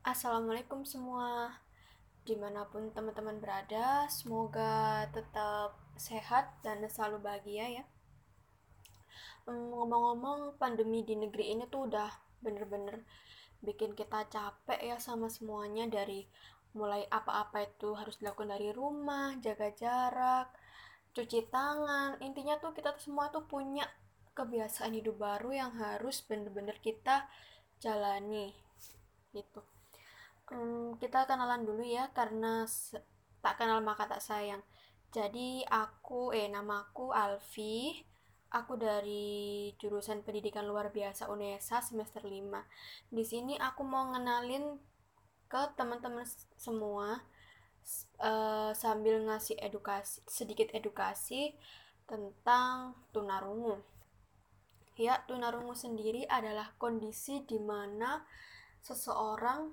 Assalamualaikum semua, di mana pun teman-teman berada, semoga tetap sehat dan selalu bahagia ya. Ngomong-ngomong, pandemi di negeri ini tuh udah bener-bener bikin kita capek ya sama semuanya dari mulai apa-apa itu harus dilakukan dari rumah, jaga jarak, cuci tangan. Intinya tuh kita semua tuh punya kebiasaan hidup baru yang harus bener-bener kita jalani gitu hmm, kita kenalan dulu ya karena tak kenal maka tak sayang. Jadi aku eh namaku Alfi. Aku dari jurusan pendidikan luar biasa UNESA semester 5 di sini aku mau ngenalin ke teman-teman semua uh, sambil ngasih edukasi sedikit edukasi tentang tunarungu. Ya tunarungu sendiri adalah kondisi di mana seseorang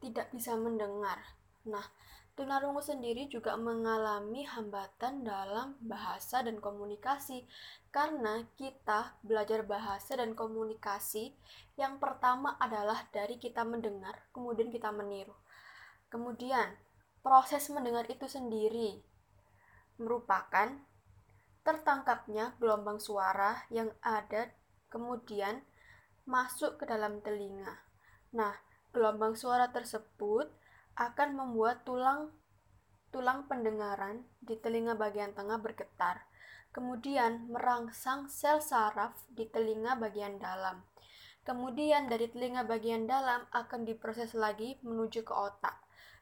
tidak bisa mendengar. Nah, tunarungu sendiri juga mengalami hambatan dalam bahasa dan komunikasi karena kita belajar bahasa dan komunikasi yang pertama adalah dari kita mendengar, kemudian kita meniru. Kemudian, proses mendengar itu sendiri merupakan tertangkapnya gelombang suara yang ada kemudian masuk ke dalam telinga. Nah, gelombang suara tersebut akan membuat tulang tulang pendengaran di telinga bagian tengah bergetar, kemudian merangsang sel saraf di telinga bagian dalam. Kemudian dari telinga bagian dalam akan diproses lagi menuju ke otak.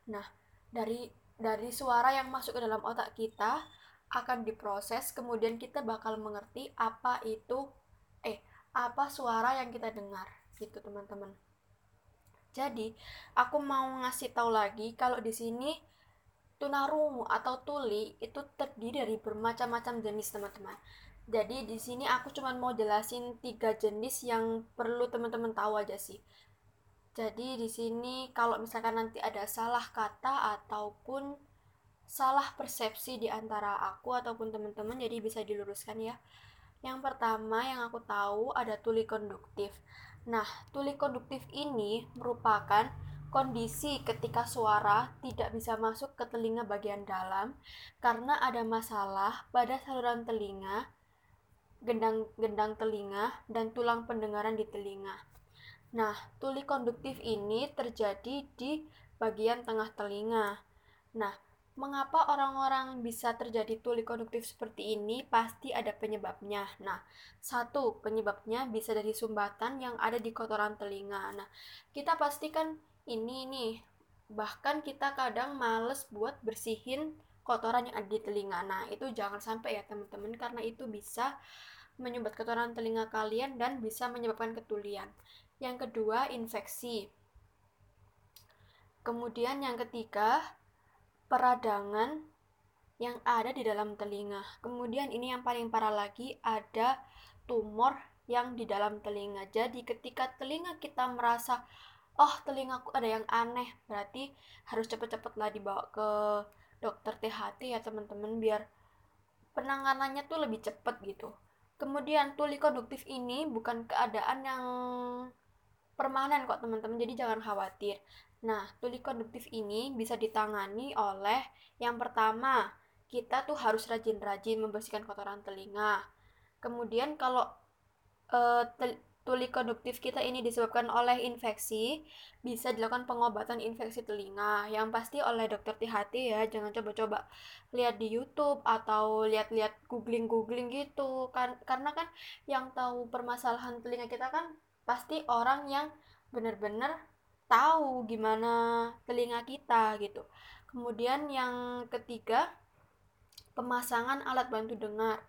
Nah, dari dari suara yang masuk ke dalam otak kita akan diproses, kemudian kita bakal mengerti apa itu eh apa suara yang kita dengar gitu teman-teman. Jadi, aku mau ngasih tahu lagi kalau di sini tunarungu atau tuli itu terdiri dari bermacam-macam jenis, teman-teman. Jadi di sini aku cuma mau jelasin tiga jenis yang perlu teman-teman tahu aja sih. Jadi di sini kalau misalkan nanti ada salah kata ataupun salah persepsi di antara aku ataupun teman-teman jadi bisa diluruskan ya. Yang pertama yang aku tahu ada tuli konduktif. Nah, tuli konduktif ini merupakan kondisi ketika suara tidak bisa masuk ke telinga bagian dalam karena ada masalah pada saluran telinga, gendang-gendang telinga, dan tulang pendengaran di telinga. Nah, tuli konduktif ini terjadi di bagian tengah telinga. Nah, Mengapa orang-orang bisa terjadi tuli konduktif seperti ini? Pasti ada penyebabnya. Nah, satu penyebabnya bisa dari sumbatan yang ada di kotoran telinga. Nah, kita pastikan ini nih. Bahkan kita kadang males buat bersihin kotoran yang ada di telinga. Nah, itu jangan sampai ya teman-teman karena itu bisa menyumbat kotoran telinga kalian dan bisa menyebabkan ketulian. Yang kedua, infeksi. Kemudian yang ketiga, peradangan yang ada di dalam telinga. Kemudian ini yang paling parah lagi ada tumor yang di dalam telinga. Jadi ketika telinga kita merasa oh telingaku ada yang aneh, berarti harus cepet-cepetlah dibawa ke dokter THT ya teman-teman biar penanganannya tuh lebih cepet gitu. Kemudian tuli konduktif ini bukan keadaan yang permanen kok teman-teman, jadi jangan khawatir. Nah, tuli konduktif ini bisa ditangani oleh yang pertama, kita tuh harus rajin-rajin membersihkan kotoran telinga. Kemudian kalau uh, tuli konduktif kita ini disebabkan oleh infeksi, bisa dilakukan pengobatan infeksi telinga. Yang pasti oleh dokter THT ya, jangan coba-coba lihat di YouTube atau lihat-lihat googling-googling gitu. Kan karena kan yang tahu permasalahan telinga kita kan pasti orang yang benar-benar tahu gimana telinga kita gitu. Kemudian yang ketiga, pemasangan alat bantu dengar.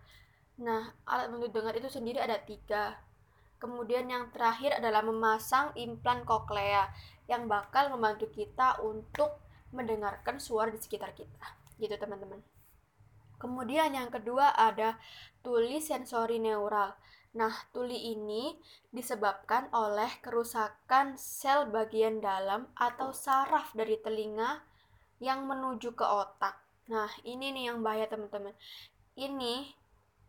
Nah, alat bantu dengar itu sendiri ada tiga. Kemudian yang terakhir adalah memasang implan koklea yang bakal membantu kita untuk mendengarkan suara di sekitar kita. Gitu teman-teman. Kemudian yang kedua ada tuli sensori neural. Nah, tuli ini disebabkan oleh kerusakan sel bagian dalam atau saraf dari telinga yang menuju ke otak. Nah, ini nih yang bahaya teman-teman. Ini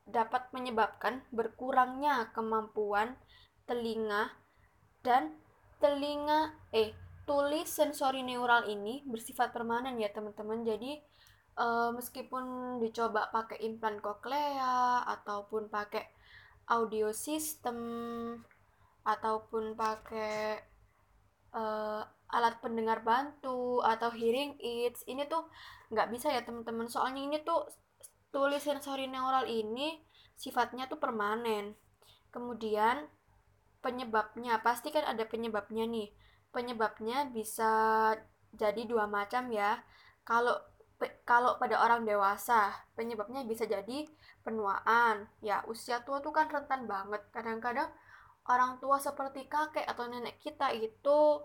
dapat menyebabkan berkurangnya kemampuan telinga dan telinga eh tulis sensori neural ini bersifat permanen ya teman-teman jadi uh, meskipun dicoba pakai implan koklea ataupun pakai audio system ataupun pakai uh, alat pendengar bantu atau hearing aids ini tuh nggak bisa ya teman-teman. Soalnya ini tuh tulis sensori neural ini sifatnya tuh permanen. Kemudian penyebabnya pasti kan ada penyebabnya nih. Penyebabnya bisa jadi dua macam ya. Kalau kalau pada orang dewasa, penyebabnya bisa jadi penuaan. Ya, usia tua tuh kan rentan banget. Kadang-kadang orang tua seperti kakek atau nenek kita itu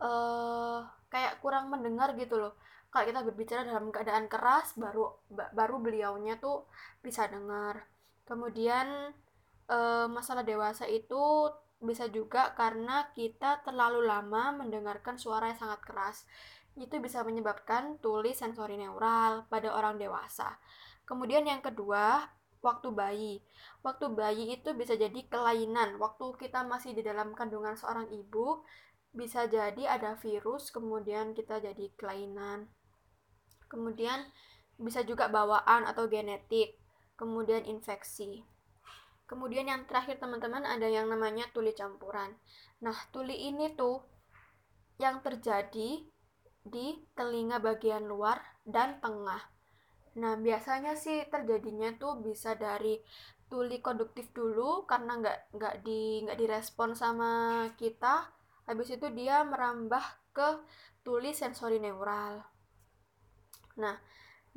uh, kayak kurang mendengar gitu loh. Kalau kita berbicara dalam keadaan keras, baru baru beliaunya tuh bisa dengar. Kemudian uh, masalah dewasa itu bisa juga karena kita terlalu lama mendengarkan suara yang sangat keras. Itu bisa menyebabkan tuli sensori neural pada orang dewasa. Kemudian yang kedua, waktu bayi. Waktu bayi itu bisa jadi kelainan. Waktu kita masih di dalam kandungan seorang ibu, bisa jadi ada virus, kemudian kita jadi kelainan. Kemudian bisa juga bawaan atau genetik, kemudian infeksi. Kemudian yang terakhir teman-teman ada yang namanya tuli campuran. Nah, tuli ini tuh yang terjadi di telinga bagian luar dan tengah. Nah, biasanya sih terjadinya tuh bisa dari tuli konduktif dulu karena nggak nggak di nggak direspon sama kita. Habis itu dia merambah ke tuli sensori neural. Nah,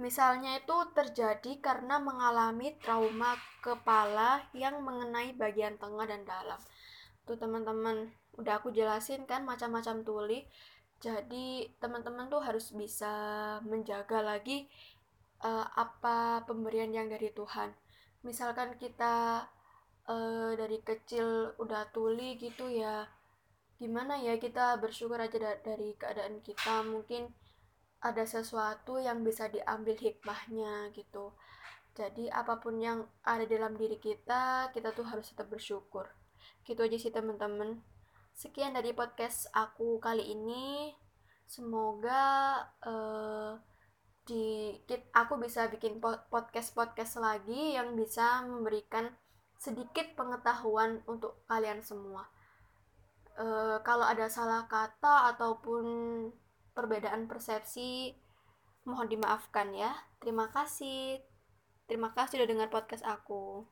Misalnya itu terjadi karena mengalami trauma kepala yang mengenai bagian tengah dan dalam. Tuh teman-teman, udah aku jelasin kan macam-macam tuli. Jadi teman-teman tuh harus bisa menjaga lagi uh, apa pemberian yang dari Tuhan. Misalkan kita uh, dari kecil udah tuli gitu ya, gimana ya kita bersyukur aja dari keadaan kita. Mungkin ada sesuatu yang bisa diambil hikmahnya gitu. Jadi apa pun yang ada dalam diri kita kita tuh harus tetap bersyukur. Gitu aja sih teman-teman sekian dari podcast aku kali ini semoga uh, di aku bisa bikin podcast podcast lagi yang bisa memberikan sedikit pengetahuan untuk kalian semua uh, kalau ada salah kata ataupun perbedaan persepsi mohon dimaafkan ya. Terima kasih. Terima kasih sudah dengar podcast aku.